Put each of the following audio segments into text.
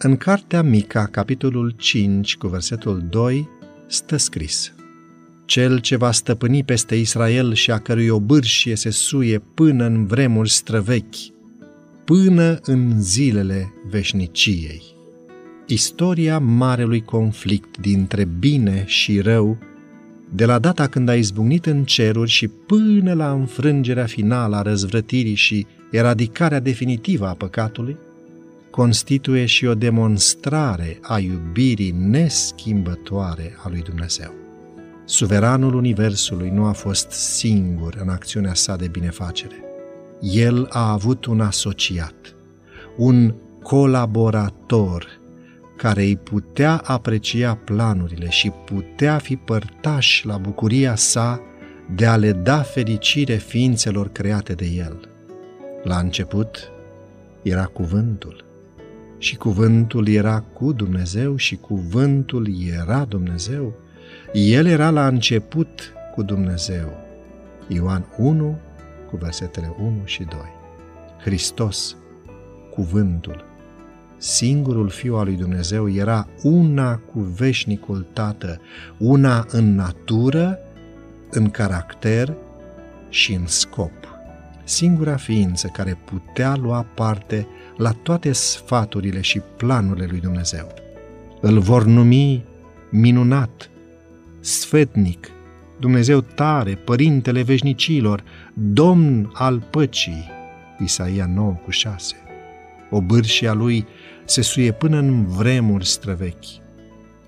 În cartea Mica, capitolul 5, cu versetul 2, stă scris Cel ce va stăpâni peste Israel și a cărui obârșie se suie până în vremuri străvechi, până în zilele veșniciei. Istoria marelui conflict dintre bine și rău, de la data când a izbucnit în ceruri și până la înfrângerea finală a răzvrătirii și eradicarea definitivă a păcatului, constituie și o demonstrare a iubirii neschimbătoare a lui Dumnezeu. Suveranul Universului nu a fost singur în acțiunea sa de binefacere. El a avut un asociat, un colaborator care îi putea aprecia planurile și putea fi părtaș la bucuria sa de a le da fericire ființelor create de el. La început era cuvântul și cuvântul era cu Dumnezeu și cuvântul era Dumnezeu. El era la început cu Dumnezeu. Ioan 1 cu versetele 1 și 2. Hristos, cuvântul, singurul Fiu al lui Dumnezeu, era una cu veșnicul Tată, una în natură, în caracter și în scop. Singura ființă care putea lua parte la toate sfaturile și planurile lui Dumnezeu. Îl vor numi minunat, sfetnic, Dumnezeu tare, Părintele veșnicilor, Domn al păcii, Isaia 9 cu 6. O bârșia lui se suie până în vremuri străvechi,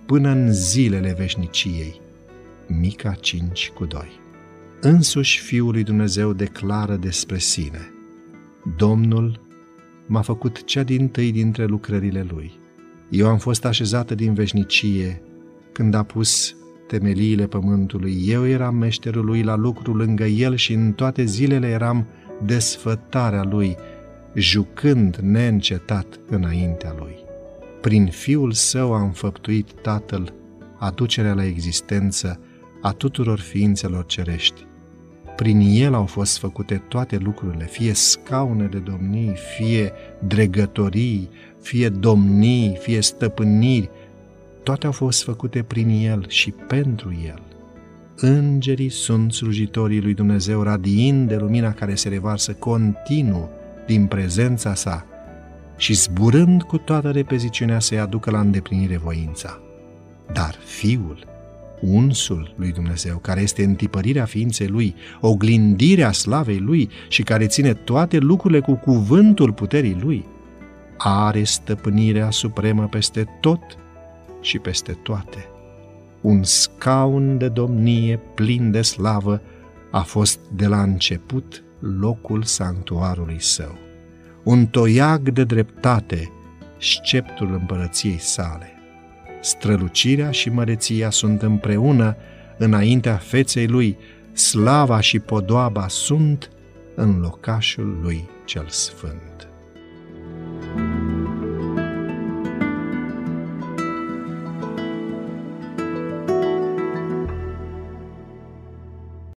până în zilele veșniciei, Mica 5 cu 2. Însuși Fiul lui Dumnezeu declară despre sine, Domnul m-a făcut cea din tâi dintre lucrările lui. Eu am fost așezată din veșnicie când a pus temeliile pământului. Eu eram meșterul lui la lucru lângă el și în toate zilele eram desfătarea lui, jucând neîncetat înaintea lui. Prin fiul său a înfăptuit tatăl aducerea la existență a tuturor ființelor cerești. Prin el au fost făcute toate lucrurile, fie scaune de domnii, fie dregătorii, fie domnii, fie stăpâniri, toate au fost făcute prin el și pentru el. Îngerii sunt slujitorii lui Dumnezeu, radiind de lumina care se revarsă continuu din prezența sa și zburând cu toată repeziciunea să-i aducă la îndeplinire voința. Dar Fiul unsul lui Dumnezeu, care este întipărirea ființei lui, oglindirea slavei lui și care ține toate lucrurile cu cuvântul puterii lui, are stăpânirea supremă peste tot și peste toate. Un scaun de domnie plin de slavă a fost de la început locul sanctuarului său. Un toiag de dreptate, sceptul împărăției sale strălucirea și măreția sunt împreună înaintea feței lui, slava și podoaba sunt în locașul lui cel sfânt.